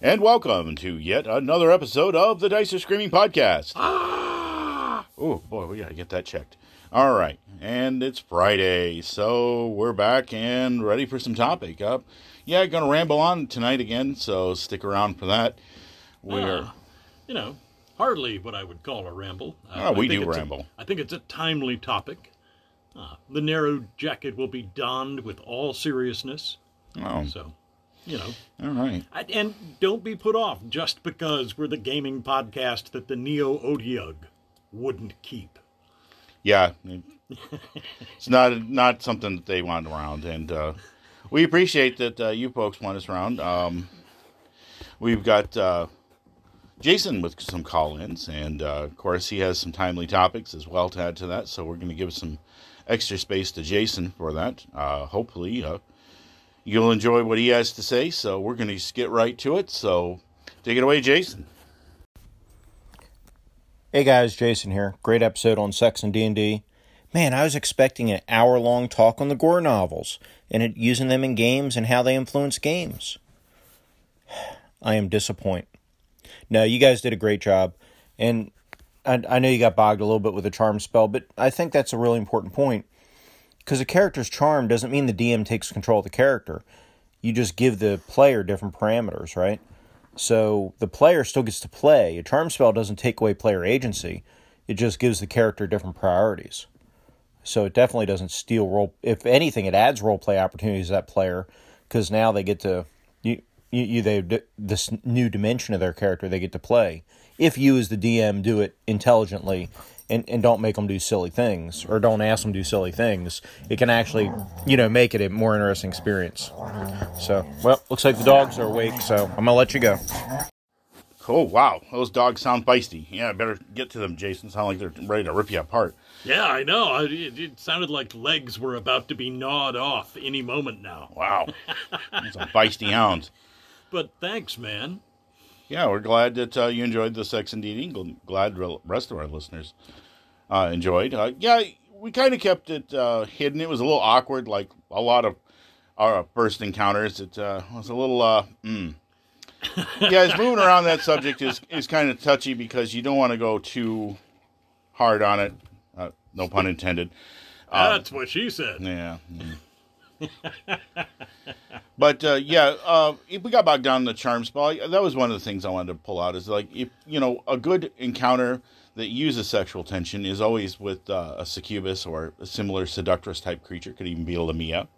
And welcome to yet another episode of the Dice Are Screaming Podcast. Ah! Oh boy, we gotta get that checked. All right, and it's Friday, so we're back and ready for some topic. Up, yeah, gonna ramble on tonight again, so stick around for that. We're Ah, you know, hardly what I would call a ramble. Uh, Ah, we I think do it's a- ramble. I think it's a timely topic. Uh, the Nehru jacket will be donned with all seriousness. oh, So, you know, all right. I, and don't be put off just because we're the gaming podcast that the Neo Odiug wouldn't keep. Yeah, it's not not something that they want around, and uh, we appreciate that uh, you folks want us around. Um, we've got uh, Jason with some call-ins, and uh, of course he has some timely topics as well to add to that. So we're going to give some extra space to Jason for that. Uh, hopefully, uh, you'll enjoy what he has to say. So we're going to get right to it. So take it away, Jason. Hey guys, Jason here. Great episode on sex and D&D. Man, I was expecting an hour-long talk on the Gor novels and it, using them in games and how they influence games. I am disappointed. No, you guys did a great job, and I, I know you got bogged a little bit with the charm spell, but I think that's a really important point because a character's charm doesn't mean the DM takes control of the character. You just give the player different parameters, right? So the player still gets to play. A charm spell doesn't take away player agency. It just gives the character different priorities. So it definitely doesn't steal role. If anything, it adds role play opportunities to that player because now they get to you. You, you they this new dimension of their character they get to play. If you as the DM do it intelligently and, and don't make them do silly things or don't ask them to do silly things, it can actually you know make it a more interesting experience. So well, looks like the dogs are awake. So I'm gonna let you go. Cool. wow, those dogs sound feisty. Yeah, better get to them, Jason. Sound like they're ready to rip you apart. Yeah, I know. I- It, it sounded like legs were about to be gnawed off any moment now. Wow, some feisty hounds. But thanks, man. Yeah, we're glad that uh, you enjoyed the Sex and D. Glad the rest of our listeners uh, enjoyed. Uh, yeah, we kind of kept it uh, hidden. It was a little awkward, like a lot of our first encounters. It uh, was a little. Uh, mm. Yeah, moving around that subject is is kind of touchy because you don't want to go too hard on it. Uh, no pun intended. That's what she said. Yeah. mm. but uh, yeah, uh, if we got bogged down in the charm spell, that was one of the things I wanted to pull out. Is like if you know a good encounter that uses sexual tension is always with uh, a succubus or a similar seductress type creature. Could even be a lamia,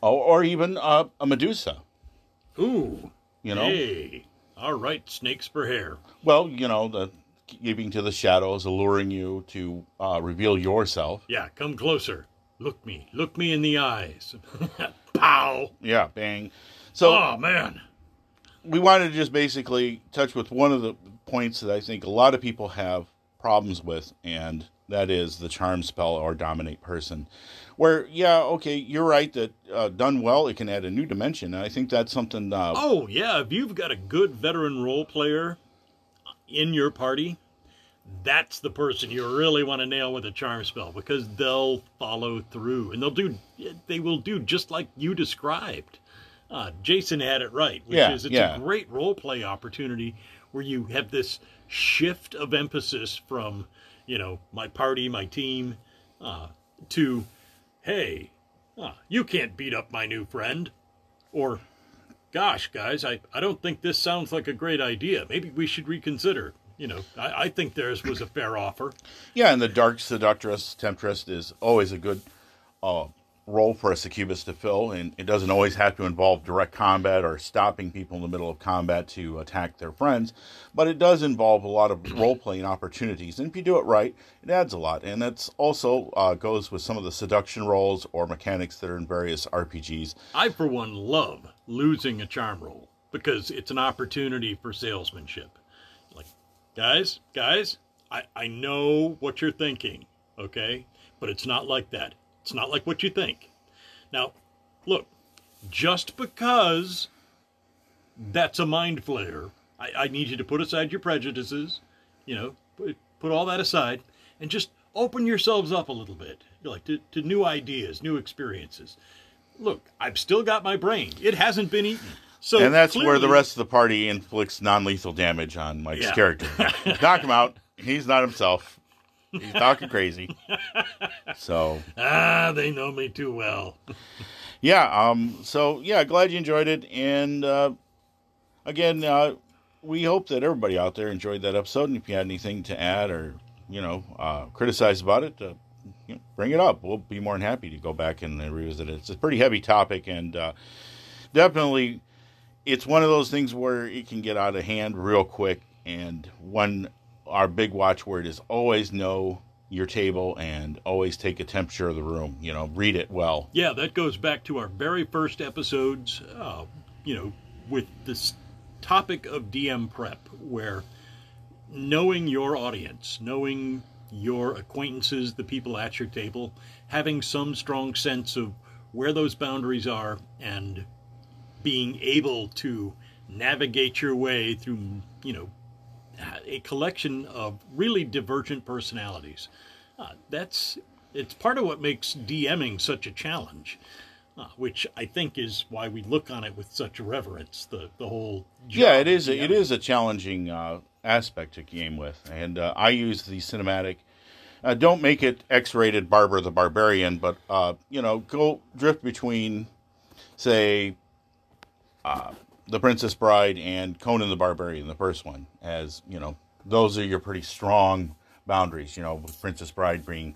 or, or even uh, a medusa. Ooh. You know, Hey. All right, snakes for hair. well, you know the keeping to the shadows, alluring you to uh, reveal yourself. Yeah, come closer. Look me. Look me in the eyes. Pow. Yeah, bang. So oh, man. we wanted to just basically touch with one of the points that I think a lot of people have problems with, and that is the charm spell or dominate person. Where, yeah, okay, you're right that uh, done well, it can add a new dimension, and I think that's something. Uh, Oh, yeah, if you've got a good veteran role player in your party, that's the person you really want to nail with a charm spell because they'll follow through and they'll do they will do just like you described. Uh, Jason had it right, which Yeah, is it's yeah. a great role play opportunity where you have this shift of emphasis from, you know, my party, my team, uh, to, hey, uh, you can't beat up my new friend, or gosh, guys, I, I don't think this sounds like a great idea. Maybe we should reconsider. You know, I, I think theirs was a fair offer. yeah, and the dark seductress, temptress is always a good uh, role for a succubus to fill, and it doesn't always have to involve direct combat or stopping people in the middle of combat to attack their friends, but it does involve a lot of role playing opportunities. And if you do it right, it adds a lot. And that's also uh, goes with some of the seduction roles or mechanics that are in various RPGs. I, for one, love losing a charm roll because it's an opportunity for salesmanship. Like, guys, guys, I, I know what you're thinking, okay? But it's not like that. It's not like what you think. Now, look, just because that's a mind flayer, I, I need you to put aside your prejudices, you know, put, put all that aside, and just open yourselves up a little bit, like to, to new ideas, new experiences. Look, I've still got my brain. It hasn't been eaten. So and that's where the rest of the party inflicts non-lethal damage on Mike's Yeah. character. Knock him out. He's not himself. He's talking crazy. So Ah, they know me too well. yeah, um, so yeah, glad you enjoyed it, and uh, again, uh, we hope that everybody out there enjoyed that episode. And if you had anything to add or you know uh, criticize about it, uh, you know, bring it up. We'll be more than happy to go back and revisit it. It's a pretty heavy topic, and uh, definitely, it's one of those things where it can get out of hand real quick. And one, our big watchword is always know your table and always take a temperature of the room. You know, read it well. Yeah, that goes back to our very first episodes, uh, you know, with this topic of DM prep, where knowing your audience, knowing your acquaintances, the people at your table, having some strong sense of where those boundaries are, and being able to navigate your way through, you know, a collection of really divergent personalities. Uh, that's it's part of what makes DMing such a challenge, uh, which I think is why we look on it with such reverence. The the whole Yeah, it is. of It is a challenging uh, aspect to game with, and uh, I use the cinematic. Uh, don't make it X-rated Barber the Barbarian, but uh, you know, go drift between, say, uh, the Princess Bride and Conan the Barbarian, the first one. As you know, those are your pretty strong boundaries. You know, with Princess Bride being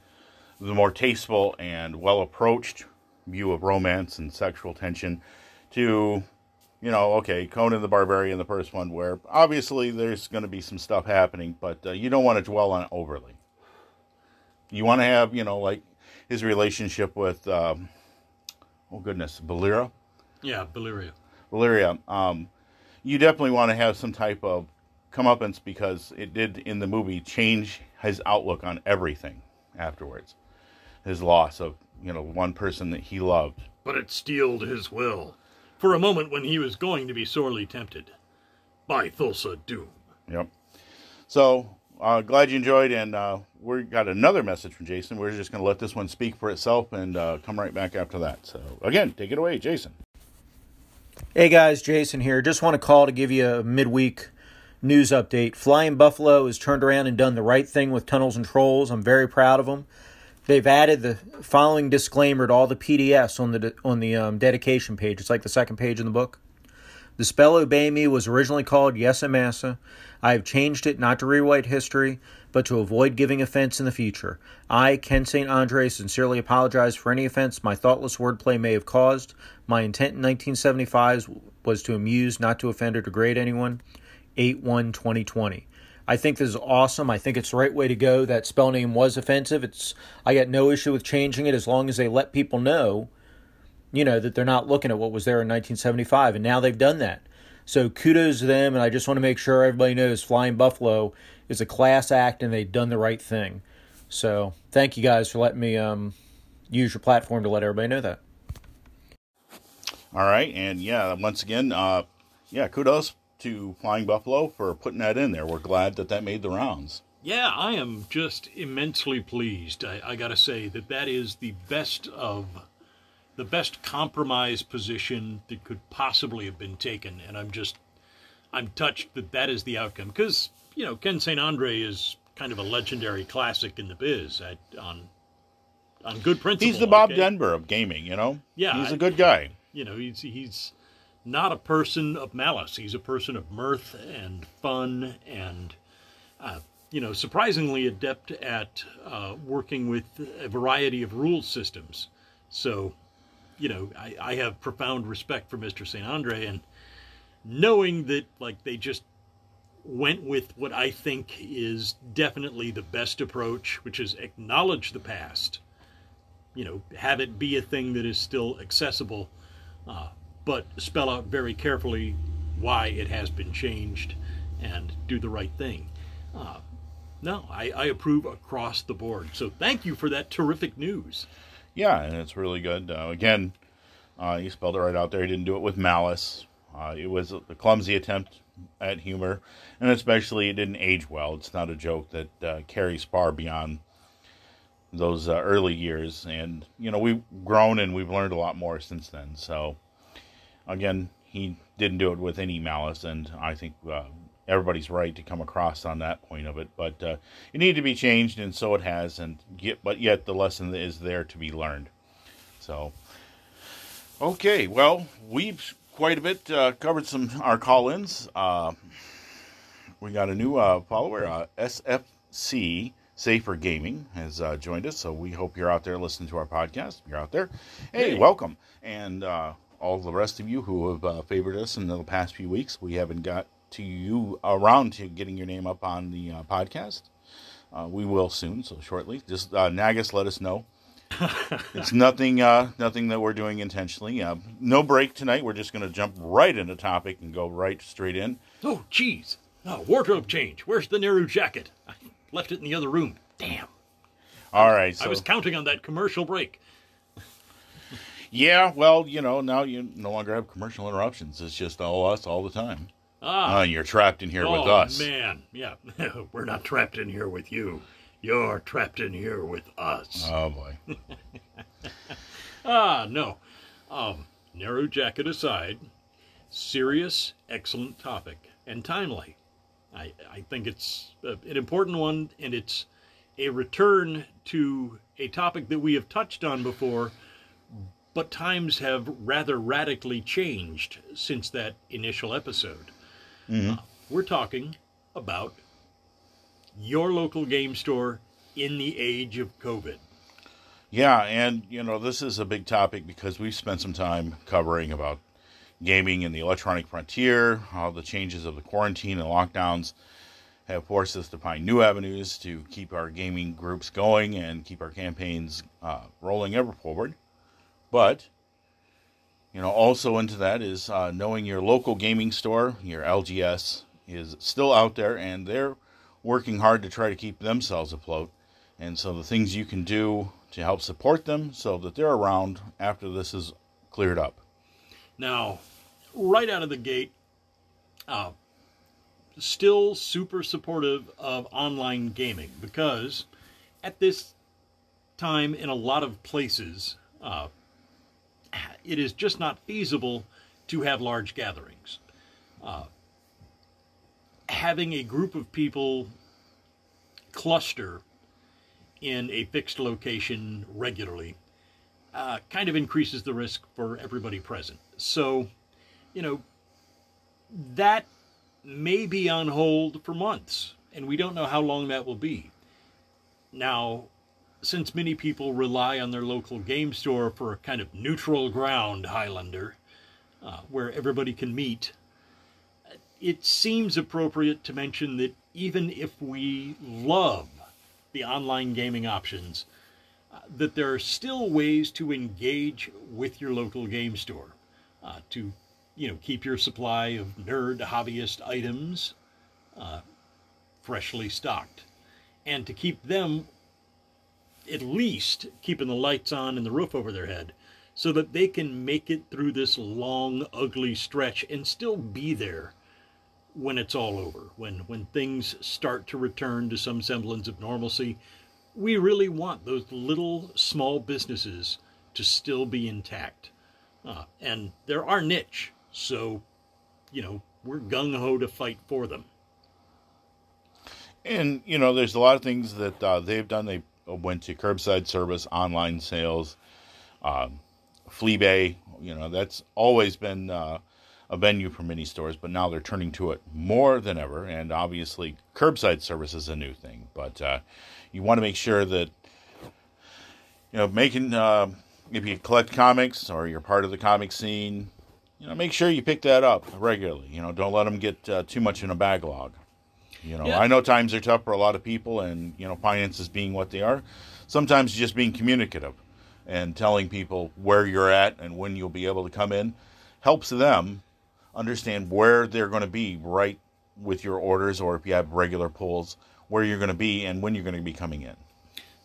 the more tasteful and well approached view of romance and sexual tension, to you know, okay, Conan the Barbarian, the first one, where obviously there's going to be some stuff happening, but uh, you don't want to dwell on it overly. You want to have, you know, like his relationship with, um, oh goodness, Valera. yeah, Valyria. Valeria, um, you definitely want to have some type of comeuppance because it did in the movie change his outlook on everything afterwards. His loss of, you know, one person that he loved. But it steeled his will for a moment when he was going to be sorely tempted by Thulsa Doom. Yep. So uh, glad you enjoyed, and uh, we got another message from Jason. We're just going to let this one speak for itself and uh, come right back after that. So again, take it away, Jason. Hey guys, Jason here. Just want to call to give you a midweek news update. Flying Buffalo has turned around and done the right thing with Tunnels and Trolls. I'm very proud of them. They've added the following disclaimer to all the PDFs on the on the um, dedication page. It's like the second page in the book. The spell Obey Me was originally called Yassa Massa. I have changed it not to rewrite history, but to avoid giving offense in the future. I, Ken St. Andre, sincerely apologize for any offense my thoughtless wordplay may have caused. My intent in 1975 was to amuse, not to offend or degrade anyone. 8 1 2020. I think this is awesome. I think it's the right way to go. That spell name was offensive. It's I got no issue with changing it as long as they let people know you know, that they're not looking at what was there in 1975, and now they've done that. So kudos to them, and I just want to make sure everybody knows Flying Buffalo is a class act, and they've done the right thing. So thank you guys for letting me um, use your platform to let everybody know that. All right, and yeah, once again, uh, yeah, kudos to Flying Buffalo for putting that in there. We're glad that that made the rounds. Yeah, I am just immensely pleased. I, I got to say that that is the best of the best compromise position that could possibly have been taken, and I'm just I'm touched that that is the outcome because you know Ken St. Andre is kind of a legendary classic in the biz at, on on good principle. He's the Bob okay? Denver of gaming, you know. Yeah, he's I- a good guy. you know he's he's not a person of malice he's a person of mirth and fun and uh, you know surprisingly adept at uh, working with a variety of rule systems so you know I, I have profound respect for mr st andre and knowing that like they just went with what i think is definitely the best approach which is acknowledge the past you know have it be a thing that is still accessible uh, but spell out very carefully why it has been changed and do the right thing. Uh, no, I, I approve across the board. So thank you for that terrific news. Yeah, and it's really good. Uh, again, uh, he spelled it right out there. He didn't do it with malice. Uh, it was a clumsy attempt at humor, and especially it didn't age well. It's not a joke that uh, carries far beyond those uh, early years. And, you know, we've grown and we've learned a lot more since then. So, again, he didn't do it with any malice, and I think uh, everybody's right to come across on that point of it. But uh, it needed to be changed, and so it has. And yet, but yet the lesson is there to be learned. So, okay, well, we've quite a bit uh, covered some our call-ins. Uh, we got a new uh, follower, uh, SFC Safer Gaming, has uh, joined us. So we hope you're out there listening to our podcast. You're out there, hey, Hey. welcome, and uh, all the rest of you who have uh, favored us in the past few weeks. We haven't got to you around to getting your name up on the uh, podcast. Uh, we will soon, so shortly. Just uh, nag us, let us know. It's nothing, uh, nothing that we're doing intentionally. Uh, no break tonight. We're just going to jump right into topic and go right straight in. Oh, jeez. Oh, wardrobe change. Where's the Nehru jacket? I left it in the other room. Damn. All right. So, I was counting on that commercial break. yeah, well, you know, now you no longer have commercial interruptions. It's just all us all the time. Ah, Uh, you're trapped in here oh, with us. man. Yeah. We're not trapped in here with you. You're trapped in here with us. Oh boy. Ah, no. Um, Nehru jacket aside, serious, excellent topic and timely. I, I think it's uh, an important one, and it's a return to a topic that we have touched on before, but times have rather radically changed since that initial episode. Uh, we're talking about your local game store in the age of COVID. Yeah, and you know this is a big topic because we've spent some time covering about gaming and the electronic frontier, how the changes of the quarantine and lockdowns have forced us to find new avenues to keep our gaming groups going and keep our campaigns uh, rolling ever forward. But you know, also into that is uh, knowing your local gaming store, your LGS, is still out there, and they're working hard to try to keep themselves afloat. And so the things you can do to help support them so that they're around after this is cleared up. Now, right out of the gate, uh, still super supportive of online gaming because at this time, in a lot of places, uh, it is just not feasible to have large gatherings. Uh, having a group of people cluster in a fixed location regularly uh, kind of increases the risk for everybody present. So, you know, that may be on hold for months, and we don't know how long that will be. Now, since many people rely on their local game store for a kind of neutral ground, Highlander, uh, where everybody can meet, it seems appropriate to mention that even if we love the online gaming options, uh, that there are still ways to engage with your local game store uh, to you know keep your supply of nerd hobbyist items uh, freshly stocked and to keep them at least keeping the lights on and the roof over their head so that they can make it through this long ugly stretch and still be there when it's all over when when things start to return to some semblance of normalcy we really want those little small businesses to still be intact. Uh, and they're our niche, so, you know, we're gung ho to fight for them. And you know, there's a lot of things that uh, they've done. They went to curbside service, online sales, um, flea bay. You know, that's always been uh, a venue for many stores, but now they're turning to it more than ever. And obviously, curbside service is a new thing. But uh, you want to make sure that you know making uh, if you collect comics or you're part of the comic scene, you know, make sure you pick that up regularly. You know, don't let them get uh, too much in a backlog. You know, Yeah. I know times are tough for a lot of people, and you know, finances being what they are, sometimes just being communicative and telling people where you're at and when you'll be able to come in helps them understand where they're going to be right with your orders, or if you have regular pulls, where you're going to be and when you're going to be coming in.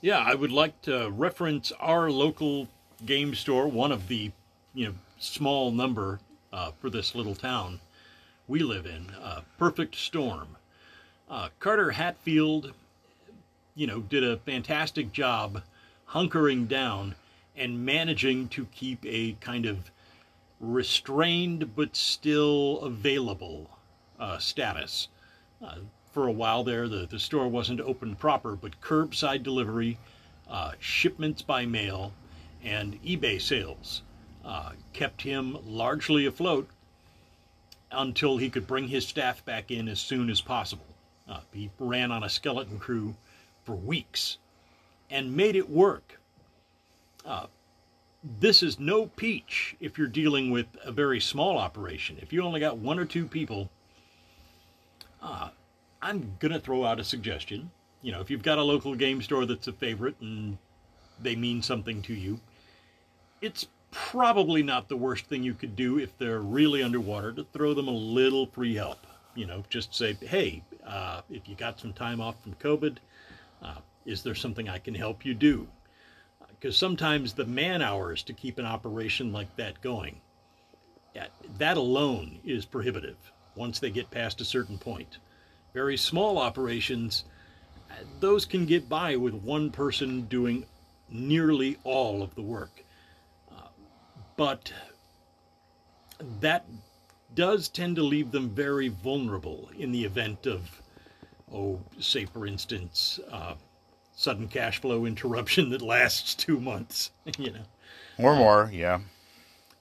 Yeah, I would like to reference our local game store, one of the, you know, small number uh, for this little town we live in, uh, Perfect Storm. Uh, Carter Hatfield, you know, did a fantastic job hunkering down and managing to keep a kind of restrained but still available uh, status. Uh, for a while there, the, the store wasn't open proper, but curbside delivery, uh, shipments by mail, and eBay sales uh, kept him largely afloat until he could bring his staff back in as soon as possible. Uh, he ran on a skeleton crew for weeks and made it work. Uh, this is no peach if you're dealing with a very small operation. If you only got one or two people, uh, I'm going to throw out a suggestion. You know, if you've got a local game store that's a favorite and they mean something to you, it's probably not the worst thing you could do if they're really underwater to throw them a little free help. You know, just say, hey, uh, if you got some time off from COVID, uh, is there something I can help you do? Because sometimes the man hours to keep an operation like that going, that alone is prohibitive once they get past a certain point. Very small operations, those can get by with one person doing nearly all of the work. Uh, but that does tend to leave them very vulnerable in the event of, oh, say for instance, uh, sudden cash flow interruption that lasts two months, you know. Or more, yeah.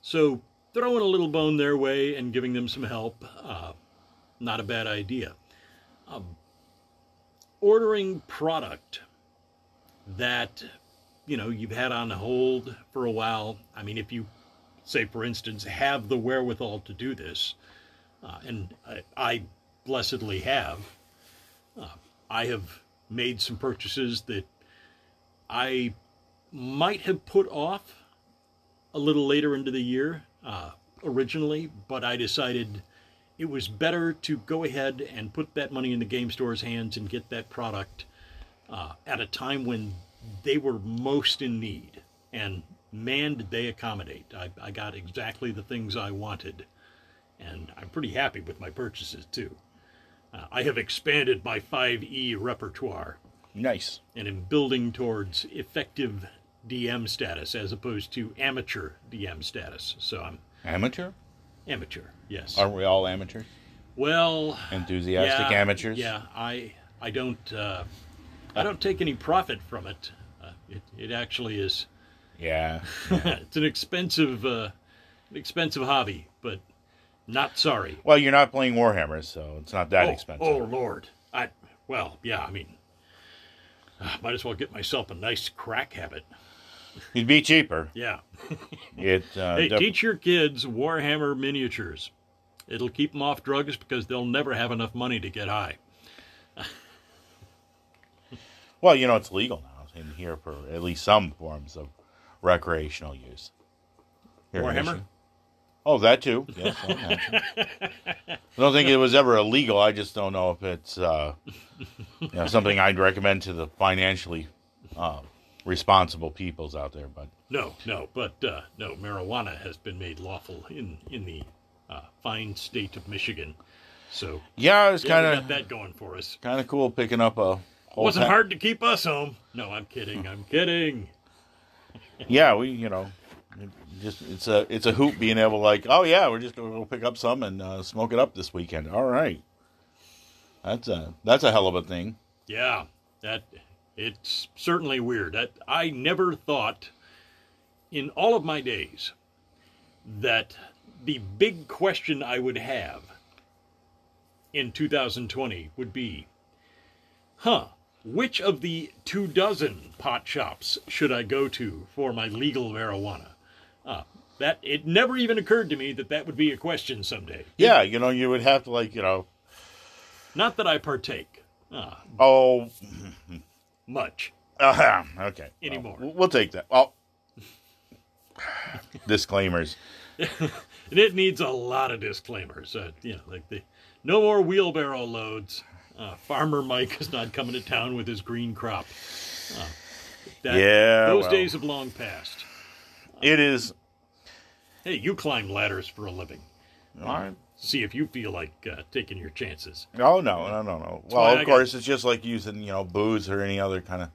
So throwing a little bone their way and giving them some help, uh, not a bad idea. Um, ordering product that you know you've had on hold for a while. I mean, if you say, for instance, have the wherewithal to do this, uh, and I, I, blessedly have, uh, I have made some purchases that I might have put off a little later into the year uh, originally, but I decided it was better to go ahead and put that money in the game store's hands and get that product uh, at a time when they were most in need. And man, did they accommodate. I, I got exactly the things I wanted. And I'm pretty happy with my purchases, too. Uh, I have expanded my 5e repertoire. Nice. And am building towards effective DM status as opposed to amateur DM status. So I'm amateur. Amateur, yes. Aren't we all amateurs? Well, enthusiastic yeah, amateurs. Yeah, I I don't uh, I don't take any profit from it. Uh, it it actually is. Yeah. it's an expensive uh, expensive hobby, but not sorry. Well, you're not playing Warhammer, so it's not that oh, expensive. Oh Lord, I well, yeah, I mean, uh, might as well get myself a nice crack habit. It'd be cheaper. Yeah. it. Uh, hey, def- teach your kids Warhammer miniatures. It'll keep them off drugs because they'll never have enough money to get high. well, you know it's legal now in here for at least some forms of recreational use. Here Warhammer. Oh, that too. Yes, I don't think it was ever illegal. I just don't know if it's uh, you know, something I'd recommend to the financially uh, responsible peoples out there. But no, no, but uh, no, marijuana has been made lawful in in the uh, fine state of Michigan. So yeah, it's kind of that going for us. Kind of cool picking up a. Wasn't hard to keep us home. No, I'm kidding. I'm kidding. yeah, we you know. Just it's a it's a hoop being able to like oh yeah we're just gonna go pick up some and uh, smoke it up this weekend all right that's a that's a hell of a thing yeah that it's certainly weird. I, I never thought in all of my days that the big question I would have in 2020 would be, huh, which of the two dozen pot shops should I go to for my legal marijuana? Uh, that it never even occurred to me that that would be a question someday. Yeah, you know, you would have to like, you know, not that I partake. Uh, oh, much. Uh, okay. Anymore. Well, we'll take that. Well, disclaimers. and it needs a lot of disclaimers. Uh, you know, like the no more wheelbarrow loads. Uh, Farmer Mike is not coming to town with his green crop. Uh, that, yeah, those well, days have long passed. It is. Hey, you climb ladders for a living. All right see if you feel like uh, taking your chances. Oh no, no, no, no. Well, of course, got... it's just like using you know booze or any other kind of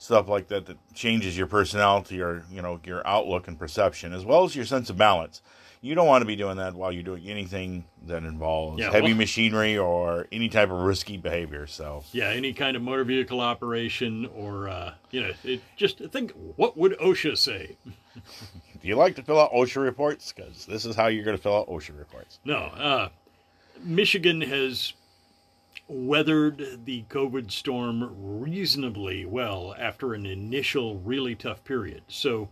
stuff like that that changes your personality or you know your outlook and perception as well as your sense of balance. You don't want to be doing that while you're doing anything that involves Yeah, heavy well- machinery or any type of risky behavior. So Yeah, any kind of motor vehicle operation or, uh, you know, it, just think what would OSHA say? do you like to fill out OSHA reports? Because this is how you're going to fill out OSHA reports. No, uh, Michigan has weathered the COVID storm reasonably well after an initial really tough period. So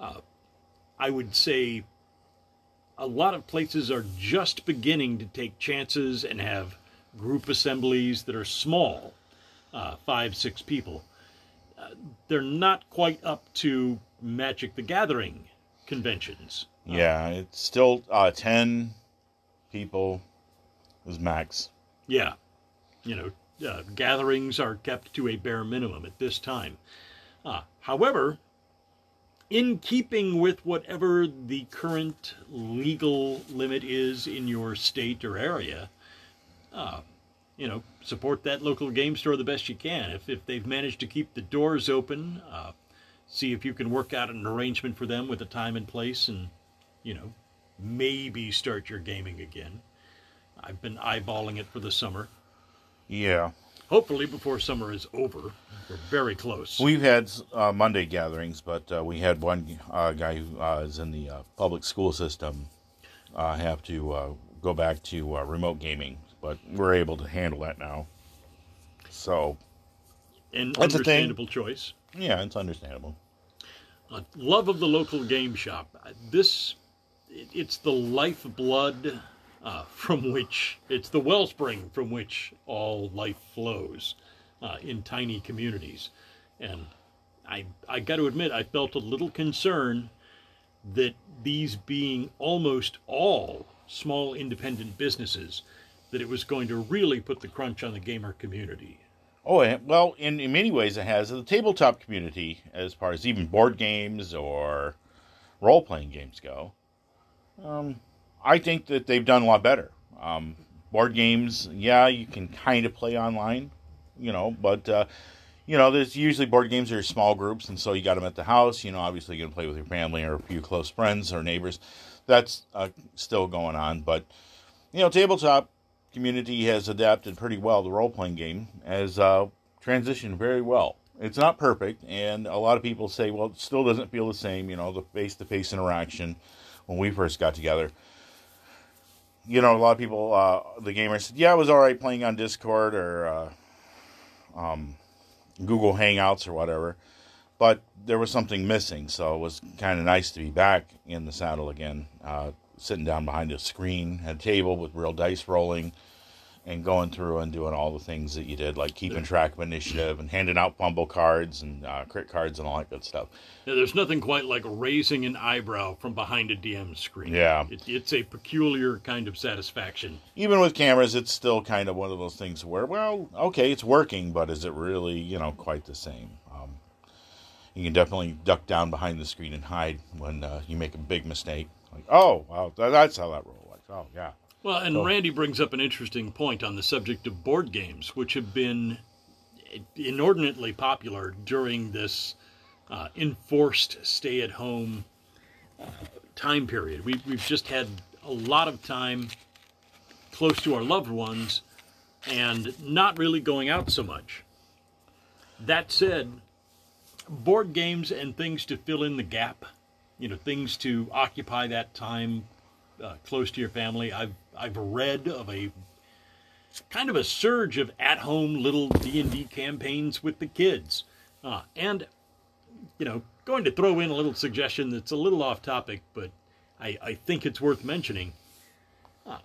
uh, I would say a lot of places are just beginning to take chances and have group assemblies that are small, uh, five, six people. Uh, they're not quite up to Magic the Gathering conventions. Yeah, it's still uh, ten people is max. Yeah. You know, uh, gatherings are kept to a bare minimum at this time. Uh, however, in keeping with whatever the current legal limit is in your state or area, uh, you know, support that local game store the best you can. If, if they've managed to keep the doors open, uh, see if you can work out an arrangement for them with a time and place and, you know, maybe start your gaming again. I've been eyeballing it for the summer. Yeah, Hopefully before summer is over. We're very close. we've had uh, Monday gatherings, but uh, we had one uh, guy who uh, is in the uh, public school system uh, have to uh, go back to uh, remote gaming, but we're able to handle that now. So and That's understandable choice. yeah, it's understandable. Uh, love of the local game shop. This, it, it's the lifeblood uh, from which, it's the wellspring from which all life flows uh, in tiny communities. And I, I got to admit, I felt a little concern that these being almost all small independent businesses, that it was going to really put the crunch on the gamer community. Oh, well, in, in many ways it has. The tabletop community, as far as even board games or role playing games go, um, I think that they've done a lot better. Um, board games, yeah, you can kind of play online, you know, but, uh, you know, there's usually board games are small groups, and so you got them at the house. You know, obviously going to play with your family or a few close friends or neighbors. That's uh, still going on, but, you know, tabletop community has adapted pretty well. The role playing game has uh, transitioned very well. It's not perfect, and a lot of people say, well, it still doesn't feel the same, you know, the face to face interaction when we first got together. You know, a lot of people, uh, the gamers said, yeah, it was all right playing on Discord or uh, um, Google Hangouts or whatever, but there was something missing, so it was kind of nice to be back in the saddle again, uh, sitting down behind a screen, at a table with real dice rolling, and going through and doing all the things that you did, like keeping track of initiative and handing out fumble cards and uh, crit cards and all that good stuff. Now, there's nothing quite like raising an eyebrow from behind a DM screen. Yeah. It, it's a peculiar kind of satisfaction. Even with cameras, it's still kind of one of those things where, well, okay, it's working, but is it really, you know, quite the same? Um, you can definitely duck down behind the screen and hide when uh, you make a big mistake. Like, oh, well, that's how that roll. Like, oh, yeah. Well, and So- Randy brings up an interesting point on the subject of board games, which have been inordinately popular during this uh, enforced stay at home uh, time period. We, we've just had a lot of time close to our loved ones and not really going out so much. That said, board games and things to fill in the gap, you know, things to occupy that time uh, close to your family. I've I've read of a kind of a surge of at-home little D and D campaigns with the kids, uh, and you know, going to throw in a little suggestion that's a little off topic, but I, I think it's worth mentioning. Uh,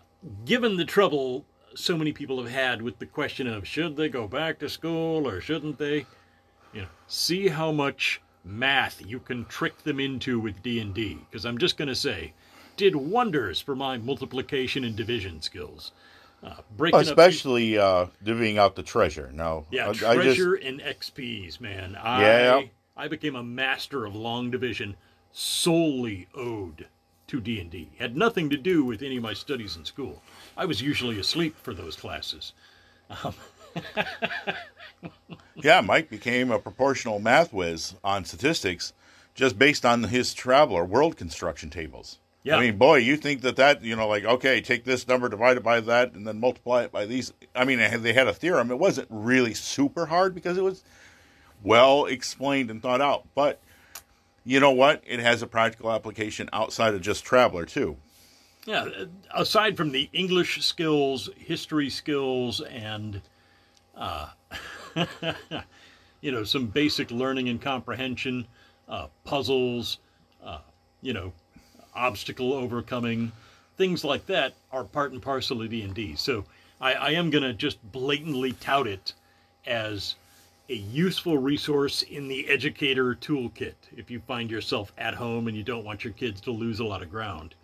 given the trouble so many people have had with the question of should they go back to school or shouldn't they, you know, see how much math you can trick them into with D&D because I'm just going to say did wonders for my multiplication and division skills. Uh, breaking up Especially uh, divvying out the treasure. No. yeah, I- I just- treasure and XPs, man. I Yeah. I became a master of long division solely owed to D&D. Had nothing to do with any of my studies in school. I was usually asleep for those classes. Um, yeah, Mike became a proportional math whiz on statistics just based on his Traveller world construction tables. Yeah. I mean, boy, you think that that, you know, like, okay, take this number, divide it by that, and then multiply it by these. I mean, they had a theorem. It wasn't really super hard because it was well explained and thought out. But you know what? It has a practical application outside of just Traveller, too. Yeah, aside from the English skills, history skills, and, uh, you know, some basic learning and comprehension, uh, puzzles, uh, you know, obstacle overcoming, things like that are part and parcel of D&D. So I, I am going to just blatantly tout it as a useful resource in the educator toolkit if you find yourself at home and you don't want your kids to lose a lot of ground.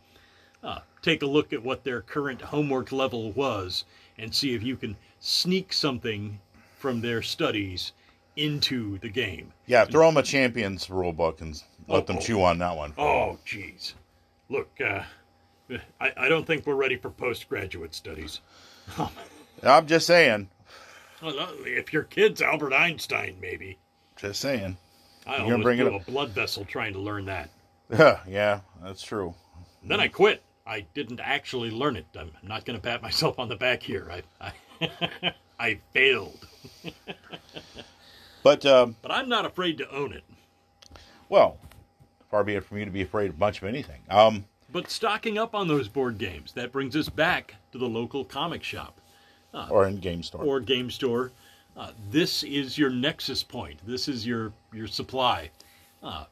Uh, take a look at what their current homework level was and see if you can sneak something from their studies into the game. Yeah, throw them a champions rule book and let Oh, them chew on that one. Oh, jeez. Look, uh, I, I don't think we're ready for postgraduate studies. I'm just saying. Well, uh, If your kid's Albert Einstein, maybe. Just saying. I You're almost bring it blew up- a blood vessel trying to learn that. yeah, that's true. Then I quit. I didn't actually learn it. I'm not going to pat myself on the back here. I, I, I failed. But, um, But I'm not afraid to own it. well, far be it from you to be afraid of much of anything. Um, But stocking up on those board games, that brings us back to the local comic shop. or in game store. or game store. Uh, this is your nexus point. This is your your supply. Uh,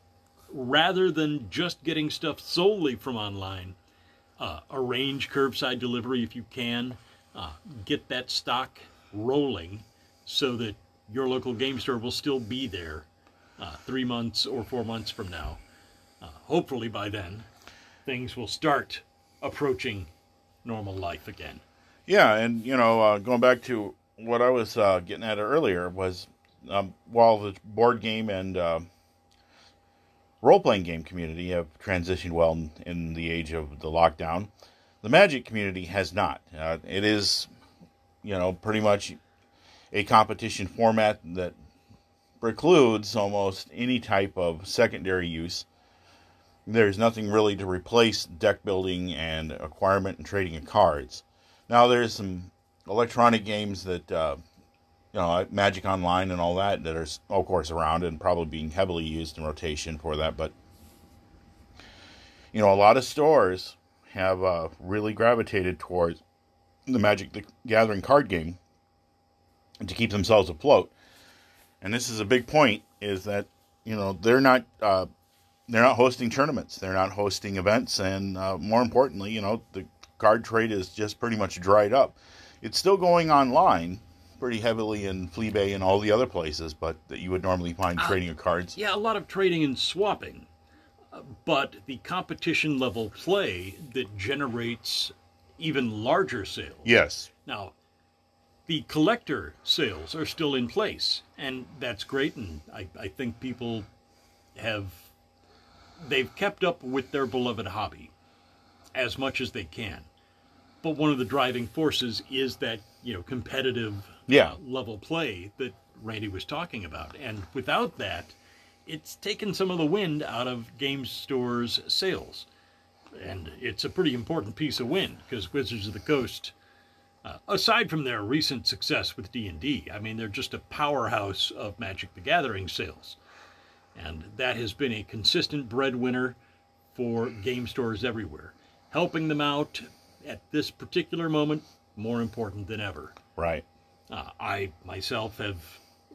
rather than just getting stuff solely from online, uh, arrange curbside delivery if you can. Uh, get that stock rolling so that your local game store will still be there uh, three months or four months from now. Uh, hopefully by then, things will start approaching normal life again. Yeah, and you know, uh, going back to what I was uh, getting at earlier was, um, while the board game and uh, role playing game community have transitioned well in, in the age of the lockdown, the Magic community has not. Uh, it is, you know, pretty much a competition format that precludes almost any type of secondary use. There's nothing really to replace deck building and acquirement and trading of cards. Now there's some electronic games that uh, you know Magic Online and all that that are of course around and probably being heavily used in rotation for that. But you know a lot of stores have uh, really gravitated towards the Magic the Gathering card game to keep themselves afloat. And this is a big point: is that you know they're not uh, they're not hosting tournaments, they're not hosting events, and uh, more importantly, you know the card trade is just pretty much dried up. It's still going online pretty heavily in Fleabay and all the other places, but that you would normally find trading of cards. Yeah, a lot of trading and swapping, Uh, but the competition level play that generates even larger sales. Yes. Now, the collector sales are still in place, and that's great. And I, I think people have they've kept up with their beloved hobby as much as they can. But one of the driving forces is that you know competitive Yeah. uh, level play that Randy was talking about, and without that, it's taken some of the wind out of game stores' sales, and it's a pretty important piece of wind because Wizards of the Coast uh, aside from their recent success with D&D, I mean, they're just a powerhouse of Magic the Gathering sales. And that has been a consistent breadwinner for game stores everywhere. Helping them out at this particular moment, more important than ever. Right. Uh, I myself have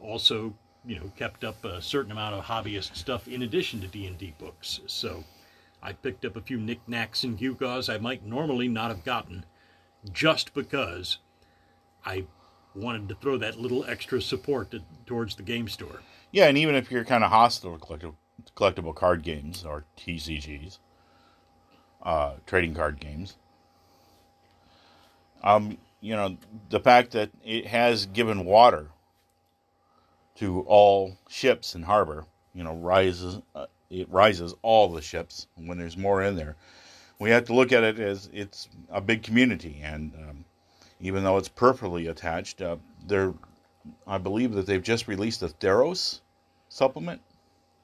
also, you know, kept up a certain amount of hobbyist stuff in addition to D&D books. So I picked up a few knickknacks and gewgaws I might normally not have gotten just because I wanted to throw that little extra support to, towards the game store. Yeah, and even if you're kind of hostile to collectible, collectible card games or TCGs, uh, trading card games, um, you know, the fact that it has given water to all ships in harbor, you know, rises uh, it rises all the ships when there's more in there. We have to look at it as it's a big community, and um, even though it's peripherally attached, uh, there I believe that they've just released a Theros supplement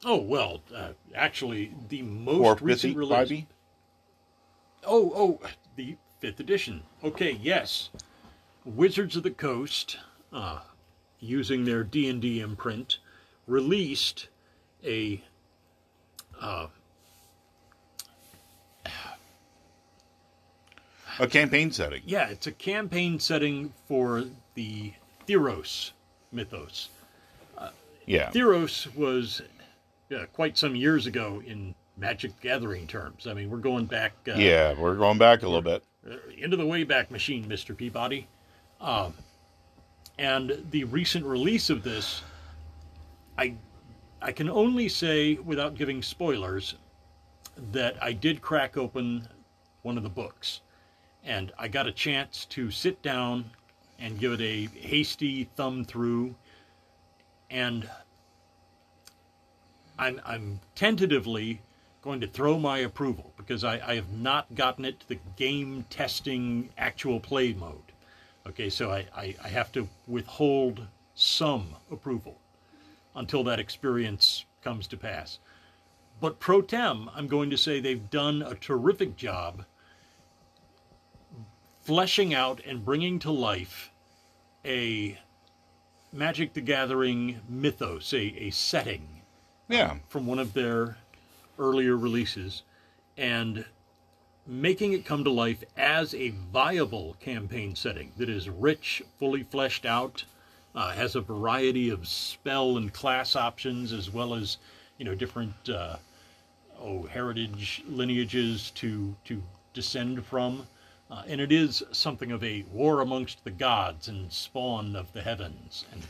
Oh well, uh, actually, the most or recent 50, release. 5e. Oh, oh, the fifth edition. Okay, yes. Wizards of the Coast, uh, using their D and D imprint, released a a campaign setting. yeah, it's a campaign setting for the Theros mythos. Yeah, Theros was yeah, quite some years ago in Magic Gathering terms. I mean, we're going back. Uh, yeah, we're going back a little bit. uh, into the Wayback Machine, Mr. Peabody. Um, and the recent release of this, I, I can only say, without giving spoilers, that I did crack open one of the books, and I got a chance to sit down and give it a hasty thumb through, and I'm I'm tentatively going to throw my approval because I, I have not gotten it to the game testing actual play mode. Okay, so I, I, I have to withhold some approval until that experience comes to pass. But pro tem, I'm going to say they've done a terrific job fleshing out and bringing to life a Magic the Gathering mythos, a, a setting. Yeah, from one of their earlier releases. And making it come to life as a viable campaign setting that is rich, fully fleshed out, uh, has a variety of spell and class options as well as you know different uh, oh heritage lineages to to descend from. Uh, and it is something of a war amongst the gods and spawn of the heavens. And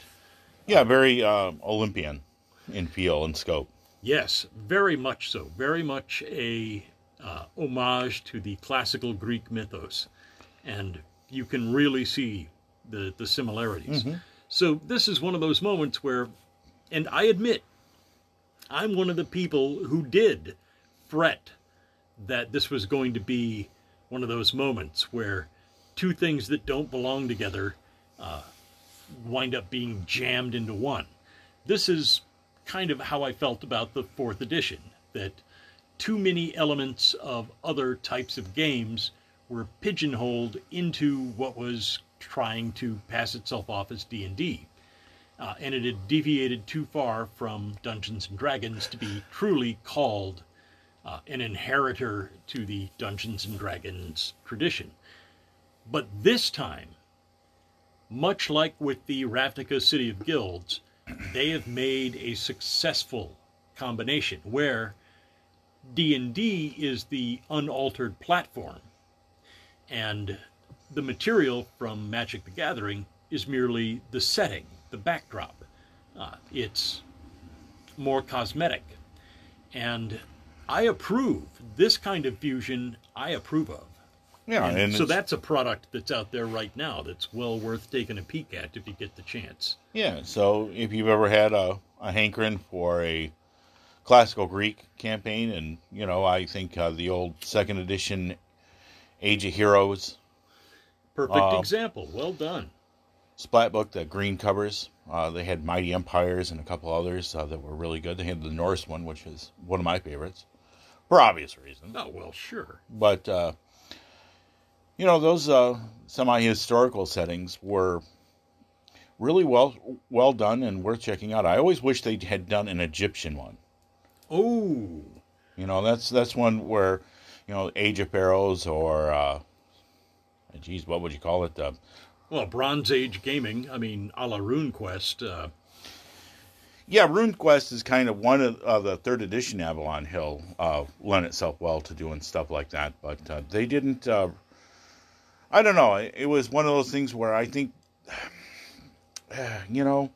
yeah, very uh, Olympian in feel and scope. Yes, very much so. Very much a uh, homage to the classical Greek mythos, and you can really see the the similarities. So this is one of those moments where, and I admit, I'm one of the people who did fret that this was going to be one of those moments where two things that don't belong together uh, wind up being jammed into one. This is kind of how I felt about the fourth edition that too many elements of other types of games were pigeonholed into what was trying to pass itself off as D&D. Uh, and it had deviated too far from Dungeons and Dragons to be truly called uh, an inheritor to the Dungeons and Dragons tradition. But this time, much like with the Ravnica City of Guilds, they have made a successful combination where D&D is the unaltered platform and the material from Magic the Gathering is merely the setting, the backdrop. Uh, it's more cosmetic. And I approve this kind of fusion. I approve of. Yeah, And and so that's a product that's out there right now that's well worth taking a peek at if you get the chance. Yeah, so if you've ever had a, a hankering for a classical Greek campaign, and you know, I think uh, the old second edition Age of Heroes Perfect Uh, example. Well done. splat book, the green covers, uh, they had Mighty Empires and a couple others uh, that were really good. They had the Norse one, which is one of my favorites, for obvious reasons. Oh well, sure. But uh, you know, those uh, semi-historical settings were really well well done and worth checking out. I always wish they had done an Egyptian one. Oh, You know, that's that's one where, you know, Age of Pharaohs or, uh, geez, what would you call it? Uh, well, Bronze Age gaming. I mean, a la RuneQuest. Uh, yeah, RuneQuest is kind of one of uh, the third edition Avalon Hill uh, lent itself well to doing stuff like that, but uh, they didn't. Uh, I don't know. It, was one of those things where I think, you know,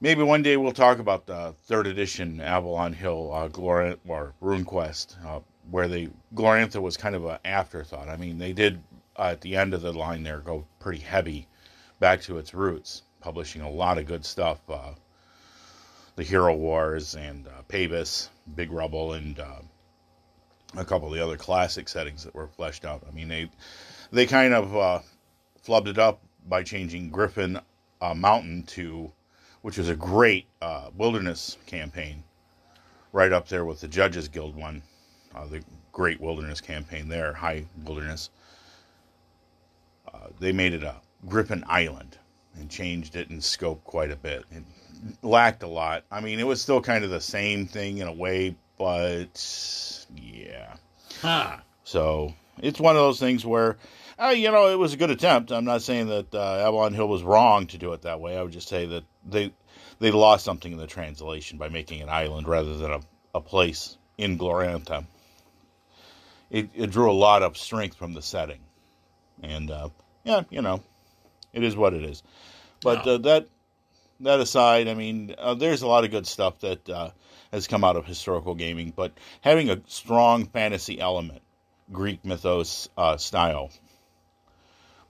maybe one day we'll talk about the third edition Avalon Hill uh, Glor or RuneQuest, uh, where they Glorantha was kind of an afterthought. I mean, they did uh, at the end of the line there go pretty heavy back to its roots, publishing a lot of good stuff. The Hero Wars and uh, Pavis, Big Rubble, and uh, a couple of the other classic settings that were fleshed out. I mean, they they kind of uh, flubbed it up by changing Griffin uh, Mountain to, which was a great uh, wilderness campaign, right up there with the Judges Guild one, uh, the great wilderness campaign there, High Wilderness. Uh, they made it a Griffin Island and changed it in scope quite a bit. It lacked a lot. I mean, it was still kind of the same thing in a way, but yeah. Ha! So it's one of those things where, uh, you know, it was a good attempt. I'm not saying that uh, Avalon Hill was wrong to do it that way. I would just say that they they lost something in the translation by making an island rather than a, a place in Glorantha. It, it drew a lot of strength from the setting, and uh, yeah, you know, it is what it is. But No. uh, that that aside, I mean, uh, there's a lot of good stuff that uh, has come out of historical gaming, but having a strong fantasy element, Greek mythos uh, style,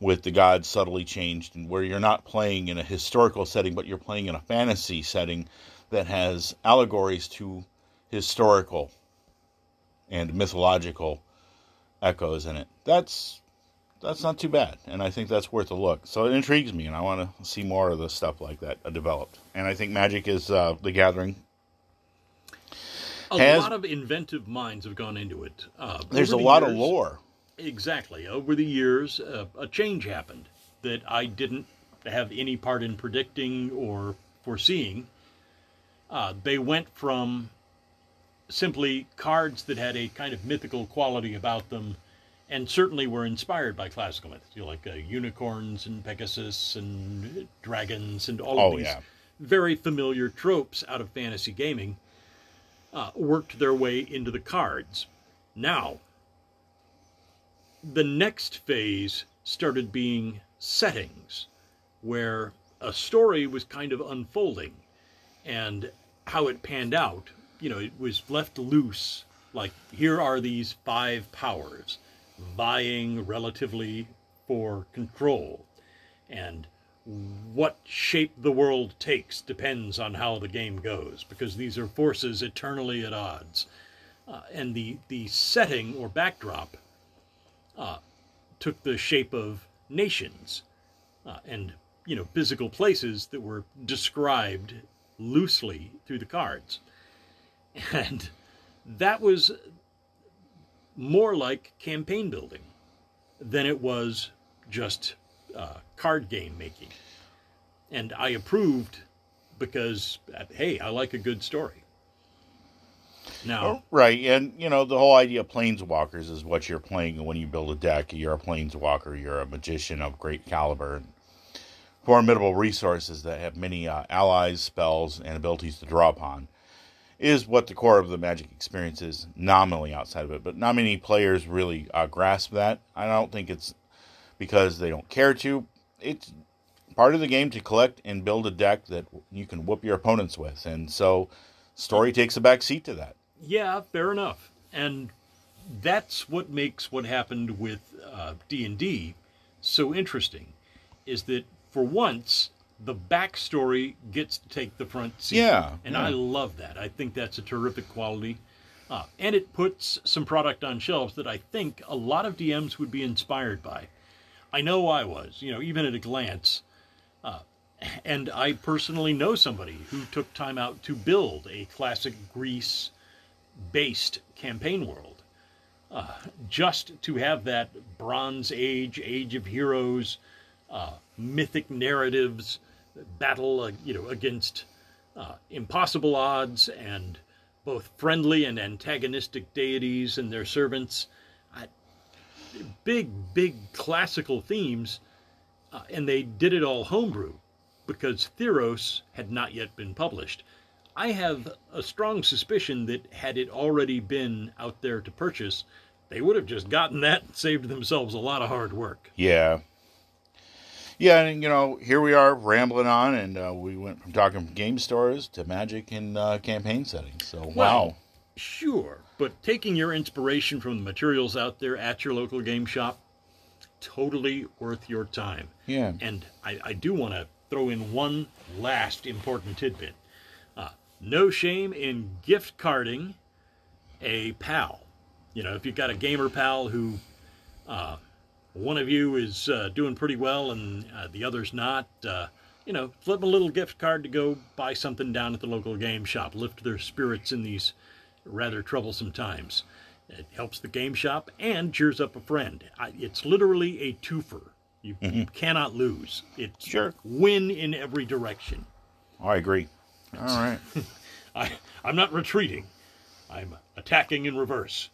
with the gods subtly changed, and where you're not playing in a historical setting, but you're playing in a fantasy setting that has allegories to historical and mythological echoes in it. That's that's not too bad, and I think that's worth a look. So it intrigues me, and I want to see more of the stuff like that developed. And I think Magic is uh, the Gathering. A Has- lot of inventive minds have gone into it. Uh, There's a the lot of lore. Exactly. Over the years, uh, a change happened that I didn't have any part in predicting or foreseeing. Uh, they went from simply cards that had a kind of mythical quality about them and certainly were inspired by classical myths, you know, like uh, unicorns and Pegasus and dragons and all of Oh, these yeah. very familiar tropes out of fantasy gaming, uh, worked their way into the cards. Now, the next phase started being settings, where a story was kind of unfolding, and how it panned out. You know, it was left loose. Like here are these five powers vying relatively for control, and what shape the world takes depends on how the game goes, because these are forces eternally at odds. Uh, and the, the setting or backdrop uh, took the shape of nations uh, and you know physical places that were described loosely through the cards, and that was more like campaign building than it was just uh, card game making. And I approved because uh, hey, I like a good story. Now, Right, and you know the whole idea of planeswalkers is what you're playing when you build a deck. You're a planeswalker. You're a magician of great caliber and formidable resources that have many uh, allies, spells, and abilities to draw upon. Is what the core of the Magic experience is nominally outside of it, but not many players really uh, grasp that. I don't think it's because they don't care to. It's part of the game to collect and build a deck that you can whoop your opponents with, and so story takes a back seat to that. Yeah, fair enough. And that's what makes what happened with uh, D&D so interesting is that for once the backstory gets to take the front seat. Yeah, And yeah. I love that. I think that's a terrific quality. Uh, and it puts some product on shelves that I think a lot of DMs would be inspired by. I know I was, you know, even at a glance. Uh, and I personally know somebody who took time out to build a classic Greece based campaign world. Uh, just to have that Bronze Age, Age of Heroes, uh, mythic narratives, battle, uh, you know, against uh, impossible odds and both friendly and antagonistic deities and their servants. I, big, big classical themes, uh, and they did it all homebrew because Theros had not yet been published. I have a strong suspicion that had it already been out there to purchase, they would have just gotten that and saved themselves a lot of hard work. Yeah. Yeah, and you know, here we are rambling on, and uh, we went from talking game stores to magic and uh, campaign settings. So, wow. Sure, but taking your inspiration from the materials out there at your local game shop, totally worth your time. Yeah. And I, I do want to throw in one last important tidbit. Uh, no shame in gift carding a pal. You know, if you've got a gamer pal who uh, one of you is uh, doing pretty well and uh, the other's not, uh, you know, flip a little gift card to go buy something down at the local game shop, lift their spirits in these rather troublesome times. It helps the game shop and cheers up a friend. I, it's literally a twofer. You, you cannot lose. It's Sure. win in every direction. I agree. All right. I, I'm not retreating. I'm attacking in reverse.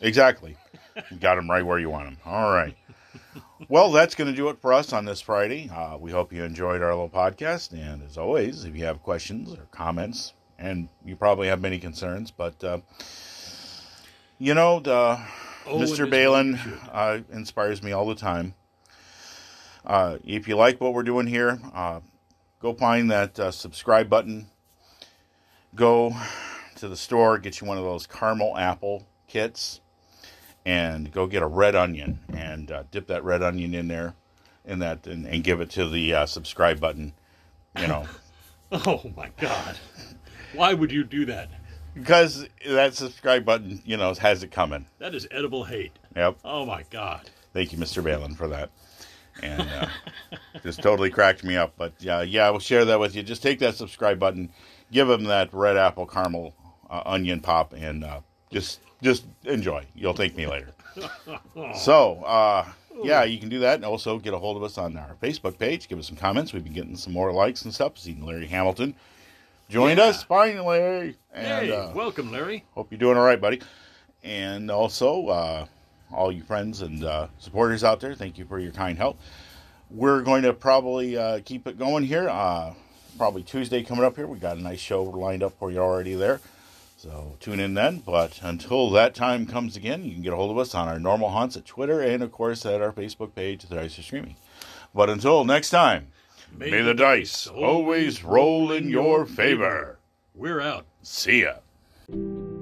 Exactly. You got them right where you want them. All right. Well, that's going to do it for us on this Friday. Uh, we hope you enjoyed our little podcast. And as always, if you have questions or comments, and you probably have many concerns, but uh, you know, the, Oh, Mr. Balin uh, inspires me all the time. Uh, if you like what we're doing here, uh, go find that uh, subscribe button. Go to the store, get you one of those caramel apple kits, and go get a red onion and uh, dip that red onion in there, in that, and, and give it to the uh, subscribe button. You know, Oh my God. Why would you do that? because that subscribe button, you know, has it coming. That is edible hate. Yep. Oh my God. Thank you, Mr. Balin, for that. And uh, just totally cracked me up. But yeah, yeah, we'll share that with you. Just take that subscribe button, give them that red apple caramel uh, onion pop, and uh, just just enjoy. You'll thank me later. So uh, yeah, you can do that, and also get a hold of us on our Facebook page. Give us some comments. We've been getting some more likes and stuff. Seeing Larry Hamilton joined Yeah. us finally, and hey, uh, welcome, Larry. Hope you're doing all right, buddy. And also, uh, all you friends and uh, supporters out there, thank you for your kind help. We're going to probably uh, keep it going here. Uh, probably Tuesday coming up here. We got a nice show lined up for you already there. So tune in then. But until that time comes again, you can get a hold of us on our normal haunts at Twitter and, of course, at our Facebook page, The Dice Are Screaming. But until next time, may the dice always roll in your favor. We're out. See ya.